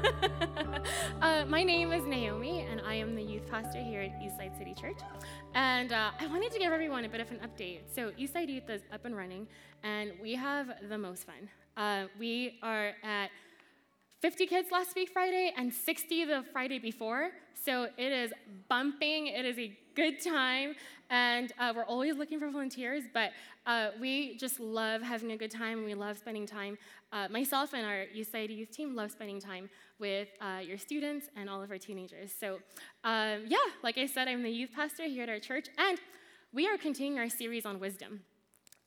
uh, my name is Naomi, and I am the youth pastor here at Eastside City Church. And uh, I wanted to give everyone a bit of an update. So, Eastside Youth is up and running, and we have the most fun. Uh, we are at 50 kids last week, Friday, and 60 the Friday before. So it is bumping. It is a good time. And uh, we're always looking for volunteers, but uh, we just love having a good time we love spending time. Uh, myself and our Eastside Youth team love spending time with uh, your students and all of our teenagers. So, um, yeah, like I said, I'm the youth pastor here at our church, and we are continuing our series on wisdom.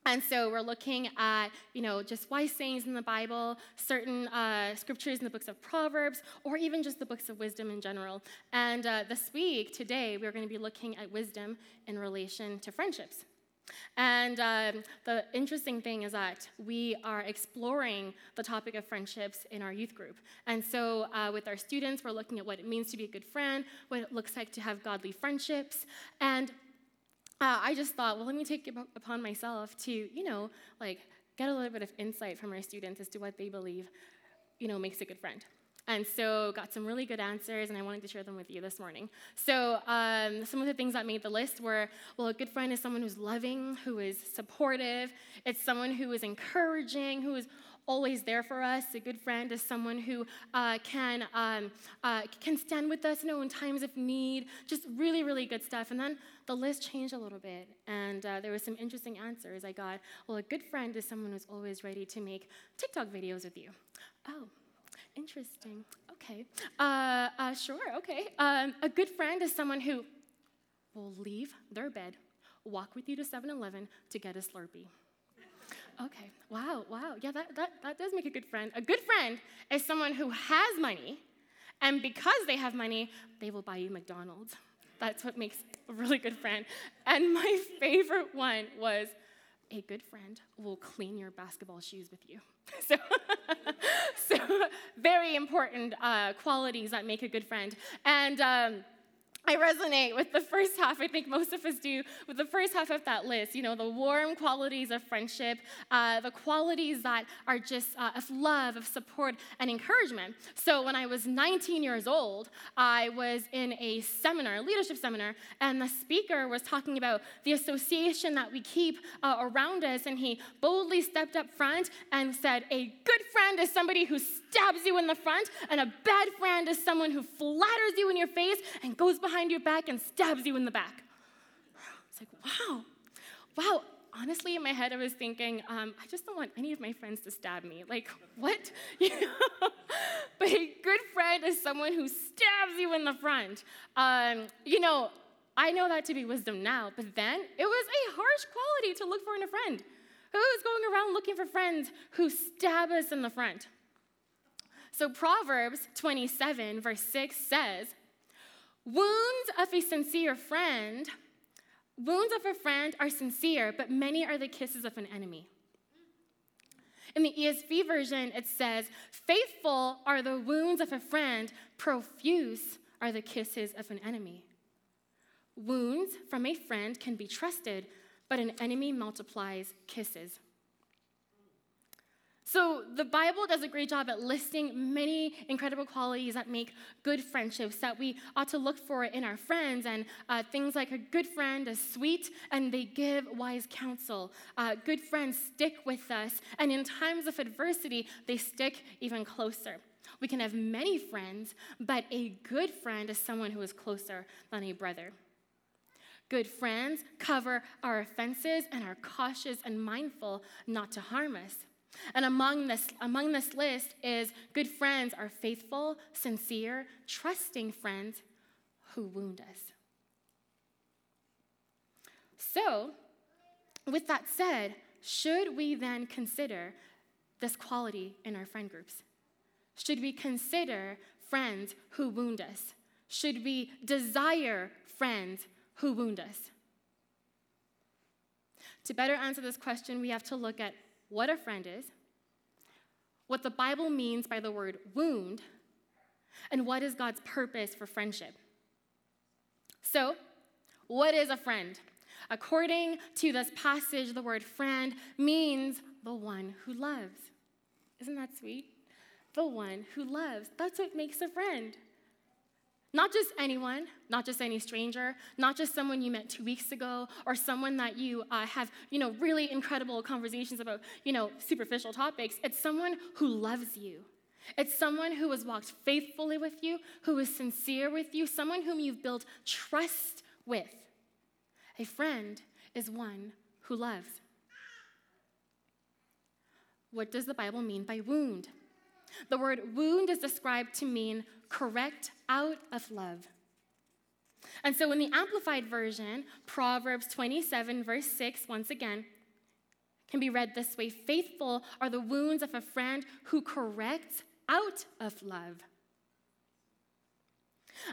And so we're looking at, you know, just wise sayings in the Bible, certain uh, scriptures in the books of Proverbs, or even just the books of wisdom in general. And uh, this week, today, we're going to be looking at wisdom in relation to friendships. And um, the interesting thing is that we are exploring the topic of friendships in our youth group. And so, uh, with our students, we're looking at what it means to be a good friend, what it looks like to have godly friendships. And uh, I just thought, well, let me take it upon myself to, you know, like get a little bit of insight from our students as to what they believe, you know, makes a good friend. And so got some really good answers, and I wanted to share them with you this morning. So um, some of the things that made the list were, well, a good friend is someone who's loving, who is supportive. It's someone who is encouraging, who is always there for us. A good friend is someone who uh, can, um, uh, can stand with us you know, in times of need. Just really, really good stuff. And then the list changed a little bit, and uh, there were some interesting answers I got. Well, a good friend is someone who's always ready to make TikTok videos with you. Oh, interesting. Okay. Uh, uh, sure, okay. Um, a good friend is someone who will leave their bed, walk with you to 7 Eleven to get a Slurpee. Okay. Wow, wow. Yeah, that, that, that does make a good friend. A good friend is someone who has money, and because they have money, they will buy you McDonald's. That's what makes a really good friend. And my favorite one was a good friend will clean your basketball shoes with you. so, so very important uh, qualities that make a good friend. And um, I resonate with the first half. I think most of us do with the first half of that list. You know, the warm qualities of friendship, uh, the qualities that are just uh, of love, of support, and encouragement. So when I was 19 years old, I was in a seminar, a leadership seminar, and the speaker was talking about the association that we keep uh, around us. And he boldly stepped up front and said, A good friend is somebody who stabs you in the front, and a bad friend is someone who flatters you in your face and goes behind behind your back and stabs you in the back. It's like, wow, wow. Honestly, in my head, I was thinking, um, I just don't want any of my friends to stab me. Like, what? You know? but a good friend is someone who stabs you in the front. Um, you know, I know that to be wisdom now, but then it was a harsh quality to look for in a friend. Who's going around looking for friends who stab us in the front? So Proverbs 27, verse 6 says, Wounds of a sincere friend, wounds of a friend are sincere, but many are the kisses of an enemy. In the ESV version, it says, Faithful are the wounds of a friend, profuse are the kisses of an enemy. Wounds from a friend can be trusted, but an enemy multiplies kisses. So, the Bible does a great job at listing many incredible qualities that make good friendships that we ought to look for in our friends. And uh, things like a good friend is sweet and they give wise counsel. Uh, good friends stick with us, and in times of adversity, they stick even closer. We can have many friends, but a good friend is someone who is closer than a brother. Good friends cover our offenses and are cautious and mindful not to harm us. And among this, among this list is good friends are faithful, sincere, trusting friends who wound us. So, with that said, should we then consider this quality in our friend groups? Should we consider friends who wound us? Should we desire friends who wound us? To better answer this question, we have to look at what a friend is, what the Bible means by the word wound, and what is God's purpose for friendship. So, what is a friend? According to this passage, the word friend means the one who loves. Isn't that sweet? the one who loves. That's what makes a friend. Not just anyone, not just any stranger, not just someone you met two weeks ago, or someone that you uh, have, you know, really incredible conversations about, you know, superficial topics. It's someone who loves you. It's someone who has walked faithfully with you, who is sincere with you, someone whom you've built trust with. A friend is one who loves. What does the Bible mean by wound? The word wound is described to mean correct out of love. And so in the Amplified Version, Proverbs 27, verse 6, once again, can be read this way Faithful are the wounds of a friend who corrects out of love.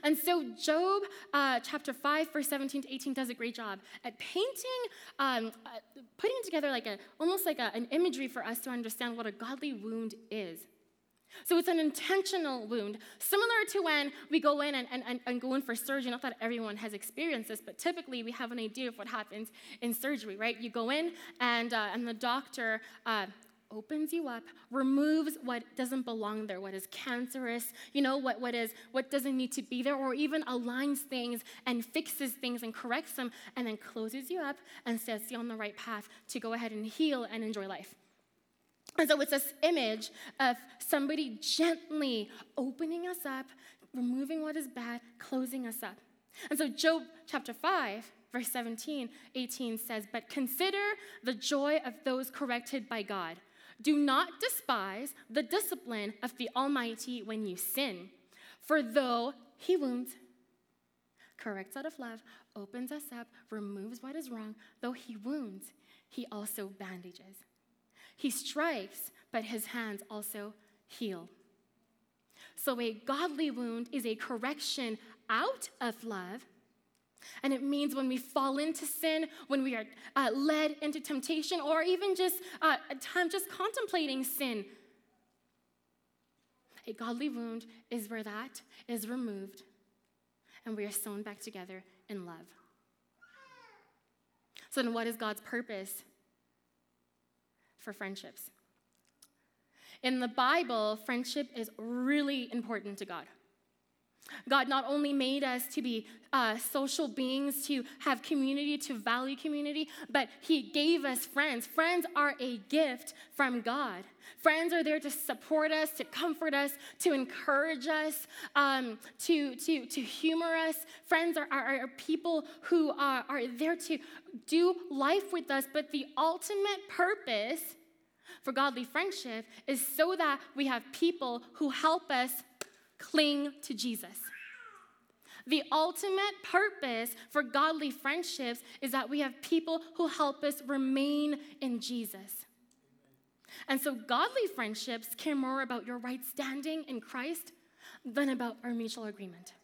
And so, Job uh, chapter 5, verse 17 to 18 does a great job at painting, um, uh, putting together like a, almost like a, an imagery for us to understand what a godly wound is. So it's an intentional wound, similar to when we go in and, and, and, go in for surgery. Not that everyone has experienced this, but typically we have an idea of what happens in surgery, right? You go in and, uh, and the doctor uh, opens you up, removes what doesn't belong there, what is cancerous, you know, what, what is what doesn't need to be there, or even aligns things and fixes things and corrects them, and then closes you up and sets you on the right path to go ahead and heal and enjoy life. And so it's this image of somebody gently opening us up, removing what is bad, closing us up. And so Job chapter 5, verse 17, 18 says, But consider the joy of those corrected by God. Do not despise the discipline of the Almighty when you sin. For though he wounds, corrects out of love, opens us up, removes what is wrong, though he wounds, he also bandages. He strikes, but his hands also heal. So, a godly wound is a correction out of love. And it means when we fall into sin, when we are uh, led into temptation, or even just uh, time just contemplating sin. A godly wound is where that is removed and we are sewn back together in love. So, then what is God's purpose for friendships. In the Bible, friendship is really important to God. God not only made us to be uh, social beings, to have community, to value community, but He gave us friends. Friends are a gift from God. Friends are there to support us, to comfort us, to encourage us, um, to, to, to humor us. Friends are, are, are people who are, are there to do life with us, but the ultimate purpose for godly friendship is so that we have people who help us cling to Jesus. The ultimate purpose for godly friendships is that we have people who help us remain in Jesus. And so, godly friendships care more about your right standing in Christ than about our mutual agreement.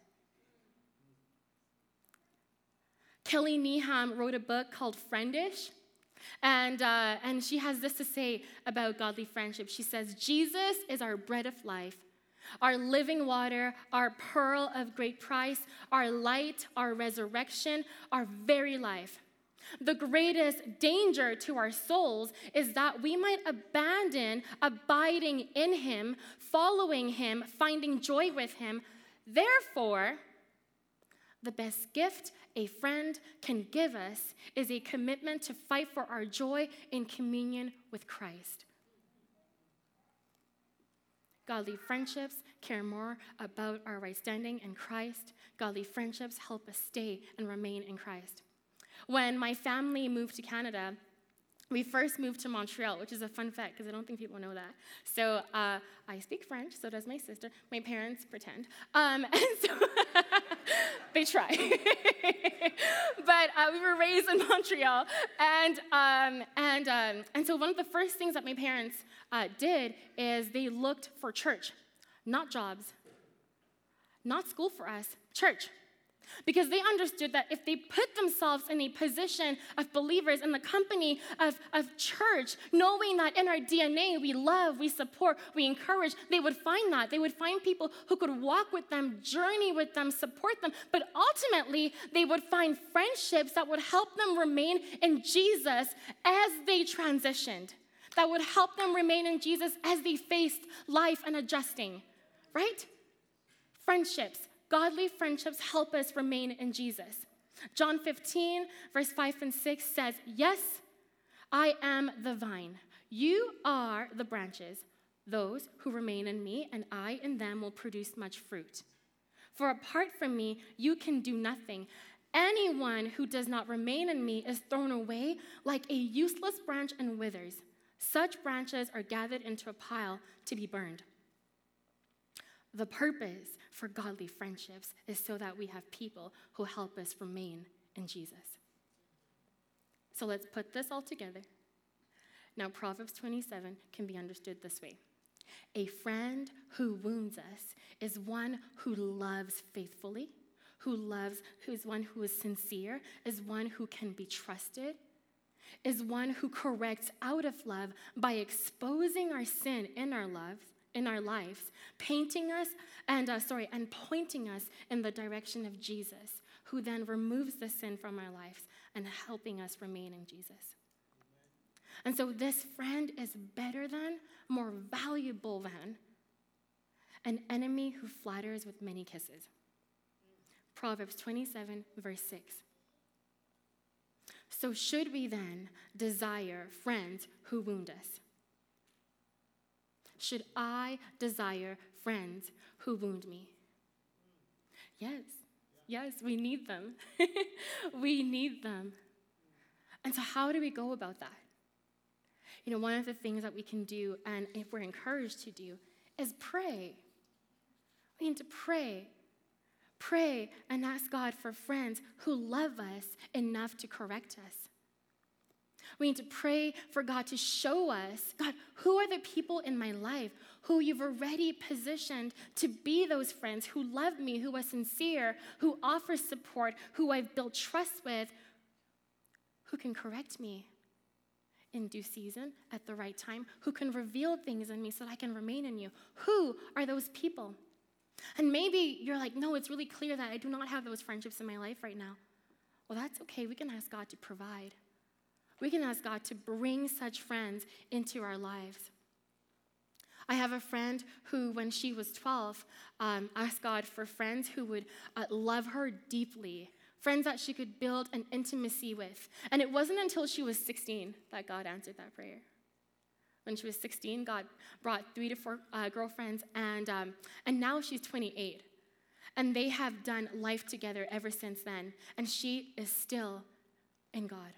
Kelly Needham wrote a book called Friendish, and, uh, and she has this to say about godly friendship. She says, Jesus is our bread of life, our living water, our pearl of great price, our light, our resurrection, our very life. The greatest danger to our souls is that we might abandon abiding in Him, following Him, finding joy with Him. Therefore, the best gift a friend can give us is a commitment to fight for our joy in communion with Christ. Godly friendships care more about our right standing in Christ. Godly friendships help us stay and remain in Christ. When my family moved to Canada, we first moved to Montreal, which is a fun fact because I don't think people know that. So uh, I speak French, so does my sister. My parents pretend. Um, and so they try. but uh, we were raised in Montreal. And, um, and, um, and so one of the first things that my parents uh, did is they looked for church, not jobs, not school for us, church. Because they understood that if they put themselves in a position of believers in the company of, of church, knowing that in our DNA we love, we support, we encourage, they would find that. They would find people who could walk with them, journey with them, support them. But ultimately, they would find friendships that would help them remain in Jesus as they transitioned. that would help them remain in Jesus as they faced life and adjusting, right? Friendships, godly friendships help us remain in Jesus. John 15, verse 5 and 6 says, Yes, I am the vine. You are the branches. Those who remain in me and I in them will produce much fruit. For apart from me, you can do nothing. Anyone who does not remain in me is thrown away like a useless branch and withers. Such branches are gathered into a pile to be burned. The purpose for godly friendships is so that we have people who help us remain in Jesus. So let's put this all together. Now, Proverbs 27 can be understood this way A friend who wounds us is one who loves faithfully, who loves, who is one who is sincere, is one who can be trusted, is one who corrects out of love by exposing our sin in our lives, in our lives, painting us and uh, sorry, and pointing us in the direction of Jesus, who then removes the sin from our lives and helping us remain in Jesus. And so this friend is better than, more valuable than an enemy who flatters with many kisses. Proverbs 27, verse 6. So, should we then desire friends who wound us? Should I desire friends who wound me? Yes, yes, we need them. we need them. And so, how do we go about that? You know, one of the things that we can do, and if we're encouraged to do, is pray. We need to pray. Pray and ask God for friends who love us enough to correct us. We need to pray for God to show us God, who are the people in my life who you've already positioned to be those friends who love me, who are sincere, who offer support, who I've built trust with, who can correct me in due season at the right time, who can reveal things in me so that I can remain in you. Who are those people? And maybe you're like, no, it's really clear that I do not have those friendships in my life right now. Well, that's okay. We can ask God to provide. We can ask God to bring such friends into our lives. I have a friend who, when she was 12, um, asked God for friends who would uh, love her deeply, friends that she could build an intimacy with. And it wasn't until she was 16 that God answered that prayer when she was 16. God brought three to four uh, girlfriends, and, um, and now she's 28. And they have done life together ever since then. And she is still in God.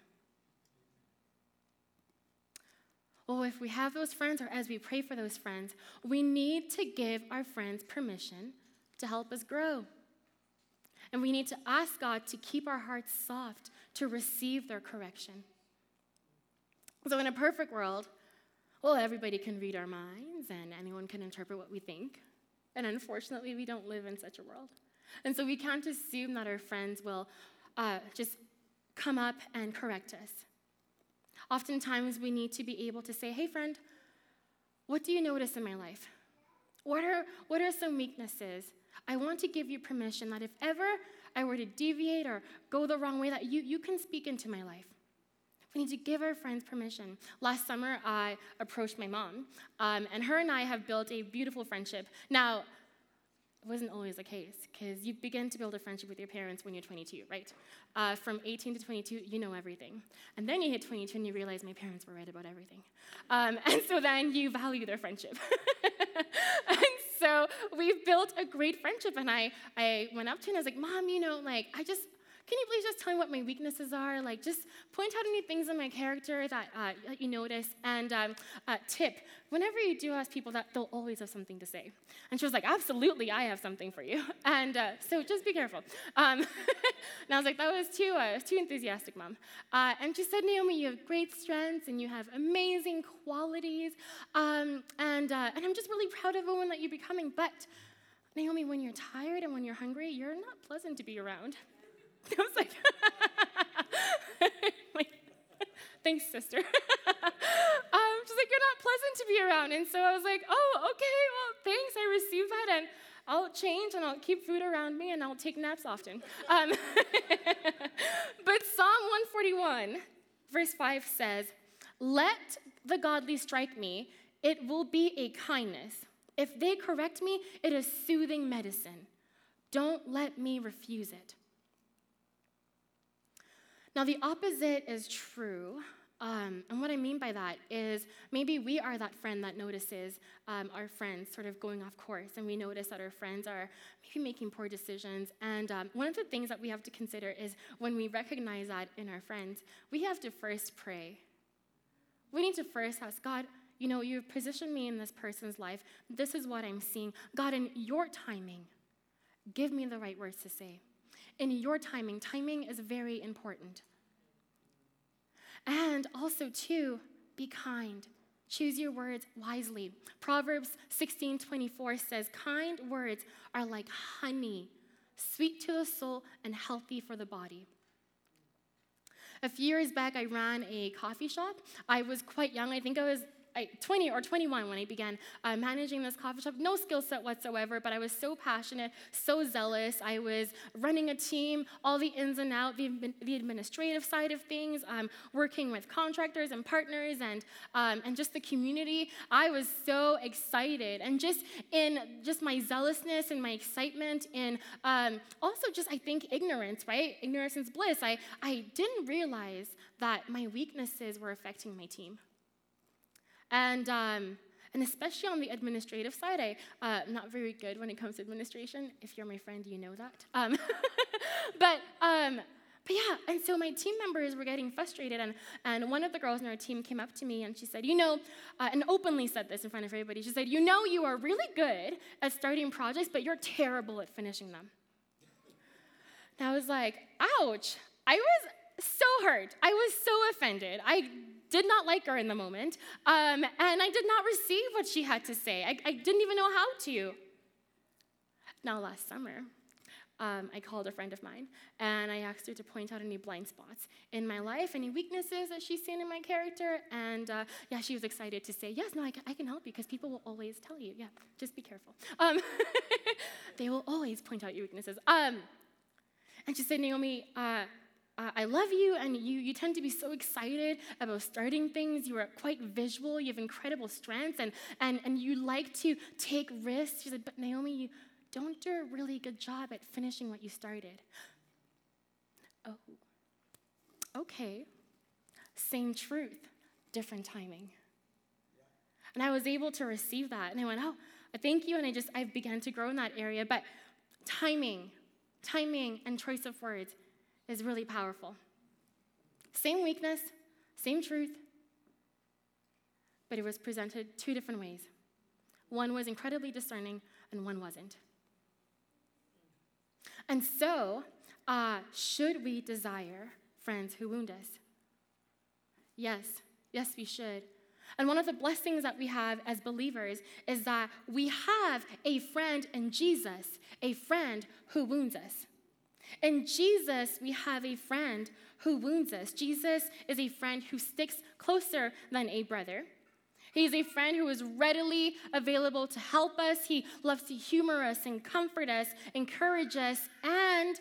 Well, if we have those friends, or as we pray for those friends, we need to give our friends permission to help us grow. And we need to ask God to keep our hearts soft to receive their correction. So, in a perfect world, well, everybody can read our minds and anyone can interpret what we think. And unfortunately, we don't live in such a world. And so we can't assume that our friends will uh, just come up and correct us. Oftentimes, we need to be able to say, hey, friend, what do you notice in my life? What are, what are some weaknesses? I want to give you permission that if ever I were to deviate or go the wrong way, that you, you can speak into my life. We need to give our friends permission. Last summer, I approached my mom, um, and her and I have built a beautiful friendship. Now, it wasn't always the case because you begin to build a friendship with your parents when you're 22, right? Uh, from 18 to 22, you know everything. And then you hit 22 and you realize my parents were right about everything. Um, and so then you value their friendship. and so we've built a great friendship. And I, I went up to and I was like, Mom, you know, like, I just, can you please just tell me what my weaknesses are? Like, just point out any things in my character that, uh, you notice. And um, uh, tip, whenever you do ask people that, they'll always have something to say. And she was like, absolutely, I have something for you. And uh, so just be careful. Um, and I was like, that was too, uh, too enthusiastic, mom. Uh, and she said, Naomi, you have great strengths and you have amazing qualities. Um, and, uh, and I'm just really proud of the woman that you're becoming. But Naomi, when you're tired and when you're hungry, you're not pleasant to be around. I was like, thanks, sister. um, she's like, you're not pleasant to be around. And so I was like, oh, okay, well, thanks. I received that. And I'll change and I'll keep food around me and I'll take naps often. Um, but Psalm 141, verse 5 says, Let the godly strike me, it will be a kindness. If they correct me, it is soothing medicine. Don't let me refuse it. Now, the opposite is true. Um, and what I mean by that is maybe we are that friend that notices um, our friends sort of going off course, and we notice that our friends are maybe making poor decisions. And um, one of the things that we have to consider is when we recognize that in our friends, we have to first pray. We need to first ask God, you know, you've positioned me in this person's life. This is what I'm seeing. God, in your timing, give me the right words to say. In your timing, timing is very important. And also, too, be kind. Choose your words wisely. Proverbs 16:24 says, "Kind words are like honey, sweet to the soul and healthy for the body." A few years back, I ran a coffee shop. I was quite young. I think I was 20 or 21 when I began uh, managing this coffee shop. No skill set whatsoever, but I was so passionate, so zealous. I was running a team, all the ins and outs, the, the administrative side of things, um, working with contractors and partners, and um, and just the community. I was so excited, and just in just my zealousness and my excitement, and um, also just I think ignorance, right? Ignorance is bliss. I I didn't realize that my weaknesses were affecting my team. And, um, and especially on the administrative side, I, uh, not very good when it comes to administration. If you're my friend, you know that. Um, but, um, but yeah, and so my team members were getting frustrated, and, and one of the girls in our team came up to me and she said, You know, uh, and openly said this in front of everybody. She said, You know, you are really good at starting projects, but you're terrible at finishing them. And I was like, Ouch. I was so hurt. I was so offended. I did not like her in the moment, um, and I did not receive what she had to say. I, I didn't even know how to. Now, last summer, um, I called a friend of mine and I asked her to point out any blind spots in my life, any weaknesses that she's seen in my character. And uh, yeah, she was excited to say, Yes, no, I can, help you because people will always tell you. Yeah, just be careful. Um, they will always point out your weaknesses. Um, and she said, Naomi, uh, Uh, I love you, and you, you tend to be so excited about starting things. You are quite visual, you have incredible strengths, and, and, and you like to take risks. She said, But Naomi, you don't do a really good job at finishing what you started. Oh, okay. Same truth, different timing. And I was able to receive that, and I went, Oh, thank you. And I just, I began to grow in that area. But timing, timing, and choice of words is really powerful. Same weakness, same truth, but it was presented two different ways. One was incredibly discerning, and one wasn't. And so, uh, should we desire friends who wound us? Yes, yes, we should. And one of the blessings that we have as believers is that we have a friend in Jesus, a friend who wounds us. In Jesus, we have a friend who wounds us. Jesus is a friend who sticks closer than a brother. He's a friend who is readily available to help us. He loves to humor us and comfort us, encourage us, and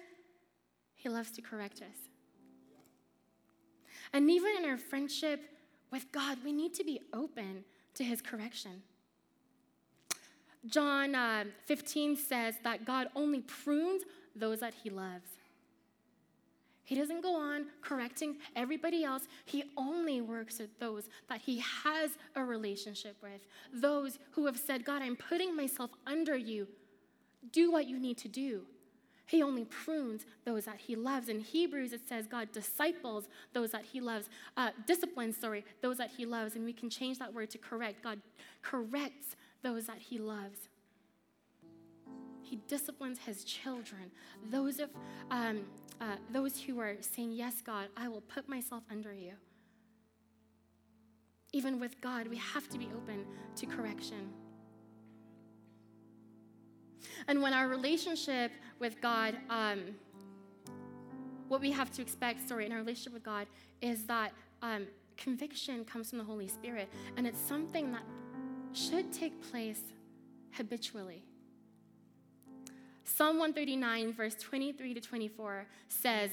he loves to correct us. And even in our friendship with God, we need to be open to his correction. John uh, 15 says that God only prunes those that he loves. He doesn't go on correcting everybody else. He only works with those that he has a relationship with, those who have said, God, I'm putting myself under you. Do what you need to do. He only prunes those that he loves. In Hebrews, it says God disciples those that he loves, uh, disciplines, sorry, those that he loves. And we can change that word to correct. God corrects those that he loves. He disciplines his children. Those, of, um, uh, those who are saying, Yes, God, I will put myself under you. Even with God, we have to be open to correction. And when our relationship with God, um, what we have to expect, sorry, in our relationship with God is that um, conviction comes from the Holy Spirit, and it's something that should take place habitually. Psalm 139, verse 23 to 24 says,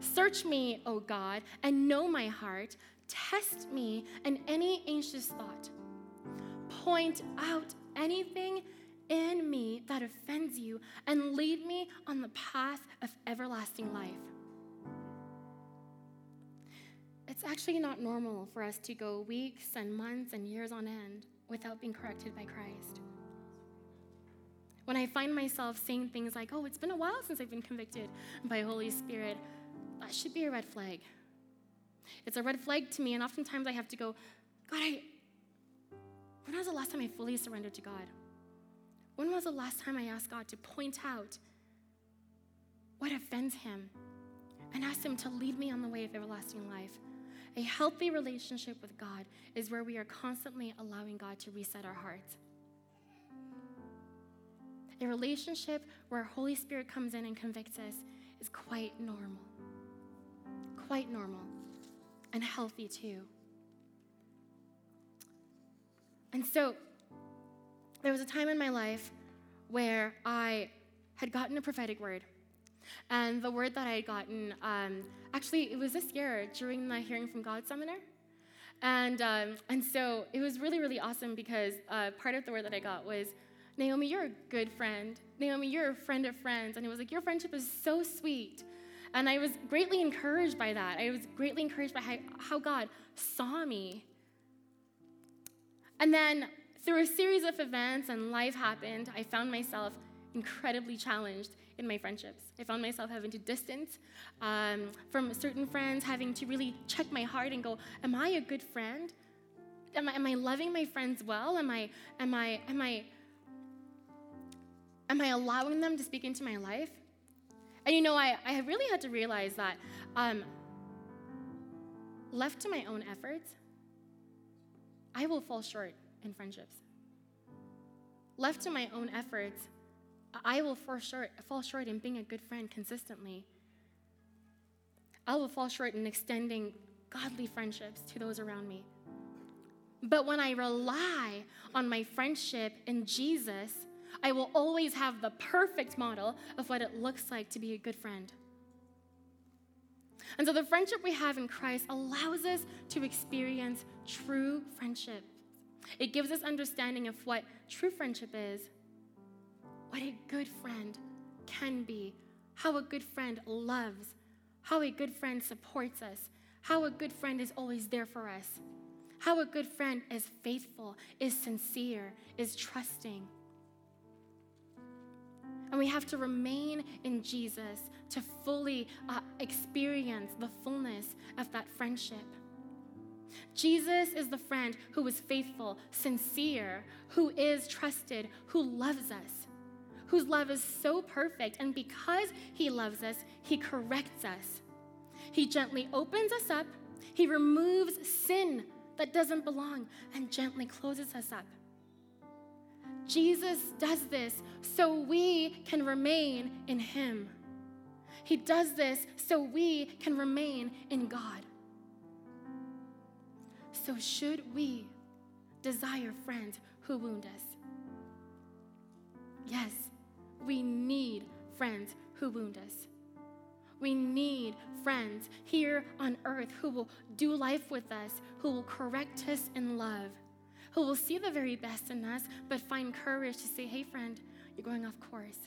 Search me, O God, and know my heart. Test me in any anxious thought. Point out anything in me that offends you and lead me on the path of everlasting life. It's actually not normal for us to go weeks and months and years on end without being corrected by Christ. When I find myself saying things like, oh, it's been a while since I've been convicted by Holy Spirit, that should be a red flag. It's a red flag to me, and oftentimes I have to go, God, I, when was the last time I fully surrendered to God? When was the last time I asked God to point out what offends Him and ask Him to lead me on the way of everlasting life? A healthy relationship with God is where we are constantly allowing God to reset our hearts. A relationship where Holy Spirit comes in and convicts us is quite normal. Quite normal. And healthy too. And so, there was a time in my life where I had gotten a prophetic word. And the word that I had gotten, um, actually, it was this year during the Hearing from God seminar. And, um, and so it was really, really awesome because uh, part of the word that I got was Naomi, you're a good friend. Naomi, you're a friend of friends. And it was like, your friendship is so sweet. And I was greatly encouraged by that. I was greatly encouraged by how, how God saw me. And then through a series of events and life happened, I found myself incredibly challenged in my friendships. I found myself having to distance um, from certain friends, having to really check my heart and go, Am I a good friend? Am I, am I loving my friends well? Am I, am I, am I Am I allowing them to speak into my life? And you know, I, I really had to realize that um, left to my own efforts, I will fall short in friendships. Left to my own efforts, I will fall short, fall short in being a good friend consistently. I will fall short in extending godly friendships to those around me. But when I rely on my friendship in Jesus, I will always have the perfect model of what it looks like to be a good friend. And so the friendship we have in Christ allows us to experience true friendship. It gives us understanding of what true friendship is, what a good friend can be, how a good friend loves, how a good friend supports us, how a good friend is always there for us, how a good friend is faithful, is sincere, is trusting. And we have to remain in Jesus to fully uh, experience the fullness of that friendship. Jesus is the friend who is faithful, sincere, who is trusted, who loves us, whose love is so perfect. And because he loves us, he corrects us. He gently opens us up, he removes sin that doesn't belong, and gently closes us up. Jesus does this so we can remain in Him. He does this so we can remain in God. So, should we desire friends who wound us? Yes, we need friends who wound us. We need friends here on earth who will do life with us, who will correct us in love who will see the very best in us, but find courage to say, hey, friend, you're going off course.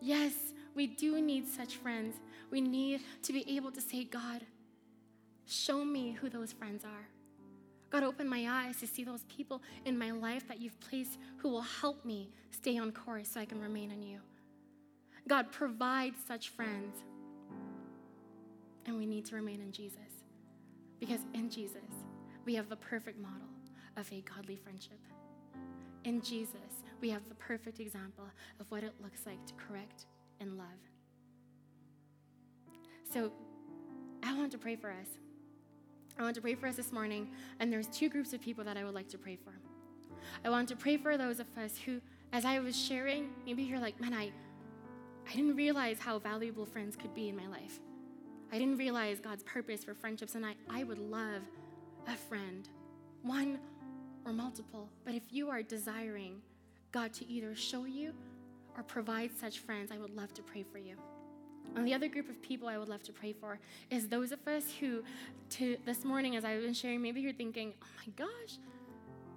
Yes, we do need such friends. We need to be able to say, God, show me who those friends are. God, open my eyes to see those people in my life that you've placed who will help me stay on course so I can remain in you. God, provide such friends. And we need to remain in Jesus. Because in Jesus, we have the perfect model of a godly friendship. In Jesus, we have the perfect example of what it looks like to correct and love. So, I want to pray for us. I want to pray for us this morning, and there's two groups of people that I would like to pray for. I want to pray for those of us who, as I was sharing, maybe you're like, man, I, I didn't realize how valuable friends could be in my life. I didn't realize God's purpose for friendships, and I, I would love a friend, one or multiple. But if you are desiring God to either show you or provide such friends, I would love to pray for you. And the other group of people I would love to pray for is those of us who, to this morning, as I've been sharing, maybe you're thinking, oh my gosh,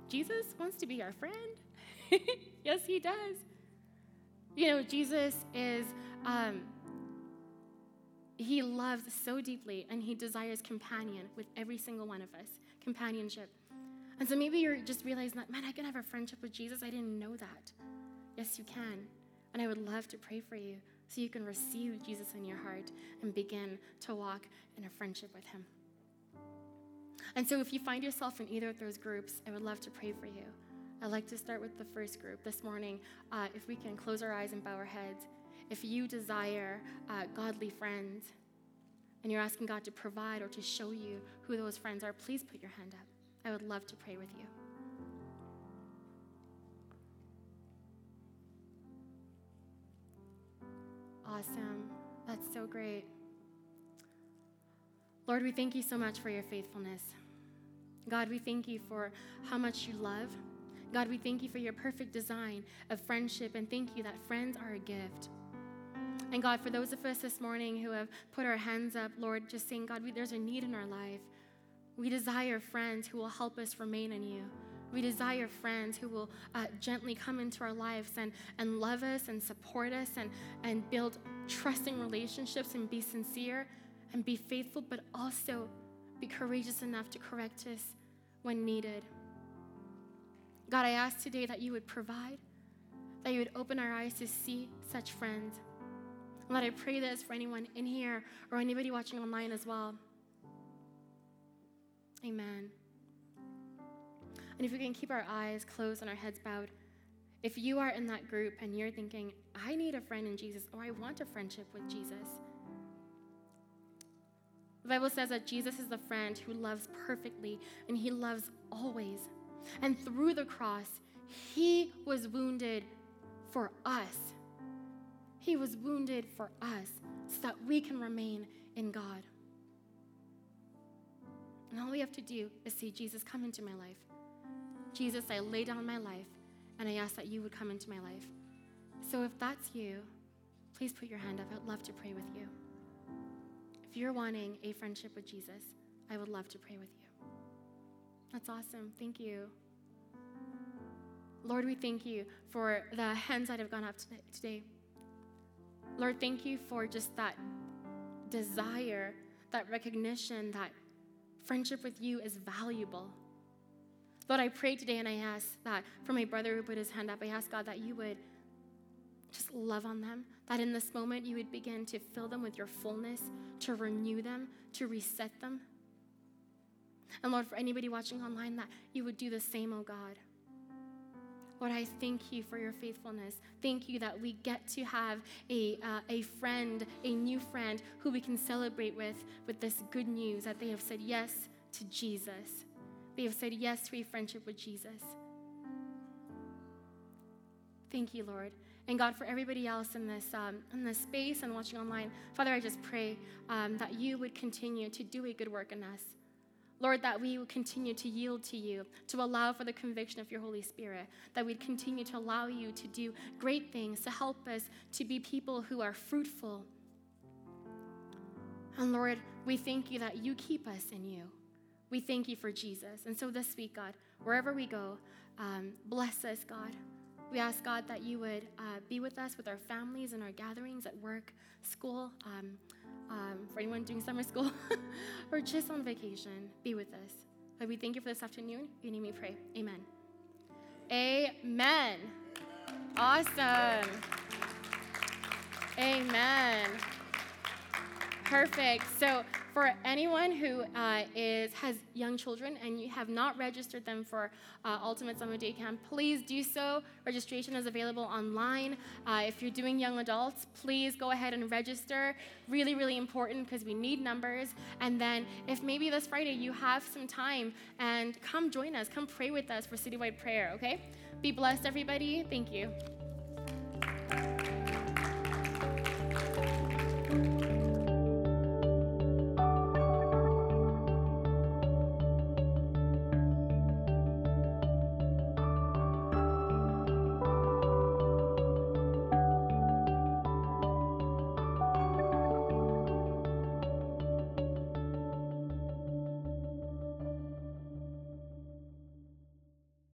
Jesus wants to be our friend. yes, he does. You know, Jesus is, um, he loves so deeply and he desires companion with every single one of us, companionship. And so maybe you're just realizing that, man, I can have a friendship with Jesus. I didn't know that. Yes, you can. And I would love to pray for you so you can receive Jesus in your heart and begin to walk in a friendship with Him. And so, if you find yourself in either of those groups, I would love to pray for you. I'd like to start with the first group this morning. Uh, if we can close our eyes and bow our heads. If you desire uh, godly friends and you're asking God to provide or to show you who those friends are, please put your hand up. I would love to pray with you. Awesome. That's so great. Lord, we thank you so much for your faithfulness. God, we thank you for how much you love. God, we thank you for your perfect design of friendship, and thank you that friends are a gift. And God, for those of us this morning who have put our hands up, Lord, just saying, God, we, there's a need in our life. We desire friends who will help us remain in you. We desire friends who will uh, gently come into our lives and, and love us and support us and, and build trusting relationships and be sincere and be faithful, but also be courageous enough to correct us when needed. God, I ask today that you would provide, that you would open our eyes to see such friends. Lord, I pray this for anyone in here or anybody watching online as well. Amen. And if we can keep our eyes closed and our heads bowed, if you are in that group and you're thinking, I need a friend in Jesus, or I want a friendship with Jesus, the Bible says that Jesus is the friend who loves perfectly and he loves always. And through the cross, he was wounded for us. He was wounded for us so that we can remain in God. And all we have to do is see Jesus, come into my life. Jesus, I lay down my life and I ask that you would come into my life. So if that's you, please put your hand up. I'd love to pray with you. If you're wanting a friendship with Jesus, I would love to pray with you. That's awesome. Thank you. Lord, we thank you for the hands that have gone up today. Lord, thank you for just that desire, that recognition that friendship with you is valuable. Lord, I pray today and I ask that for my brother who put his hand up, I ask God that you would just love on them, that in this moment you would begin to fill them with your fullness, to renew them, to reset them. And Lord, for anybody watching online, that you would do the same, oh God. Lord, I thank you for your faithfulness. Thank you that we get to have a, uh, a friend, a new friend who we can celebrate with, with this good news that they have said yes to Jesus. They have said yes to a friendship with Jesus. Thank you, Lord. And God, for everybody else in this, um, in this space and watching online, Father, I just pray um, that you would continue to do a good work in us. Lord, that we would continue to yield to you, to allow for the conviction of your Holy Spirit, that we'd continue to allow you to do great things, to help us to be people who are fruitful. And Lord, we thank you that you keep us in you. We thank you for Jesus. And so this week, God, wherever we go, um, bless us, God. We ask, God, that you would uh, be with us with our families and our gatherings at work, school, um, um, for anyone doing summer school, or just on vacation. Be with us. Lord, we thank you for this afternoon. You need me pray. Amen. Amen. Awesome. Amen. Perfect. So, for anyone who uh, is has young children and you have not registered them for uh, Ultimate Summer Day Camp, please do so. Registration is available online. Uh, if you're doing young adults, please go ahead and register. Really, really important because we need numbers. And then, if maybe this Friday you have some time, and come join us, come pray with us for citywide prayer. Okay? Be blessed, everybody. Thank you.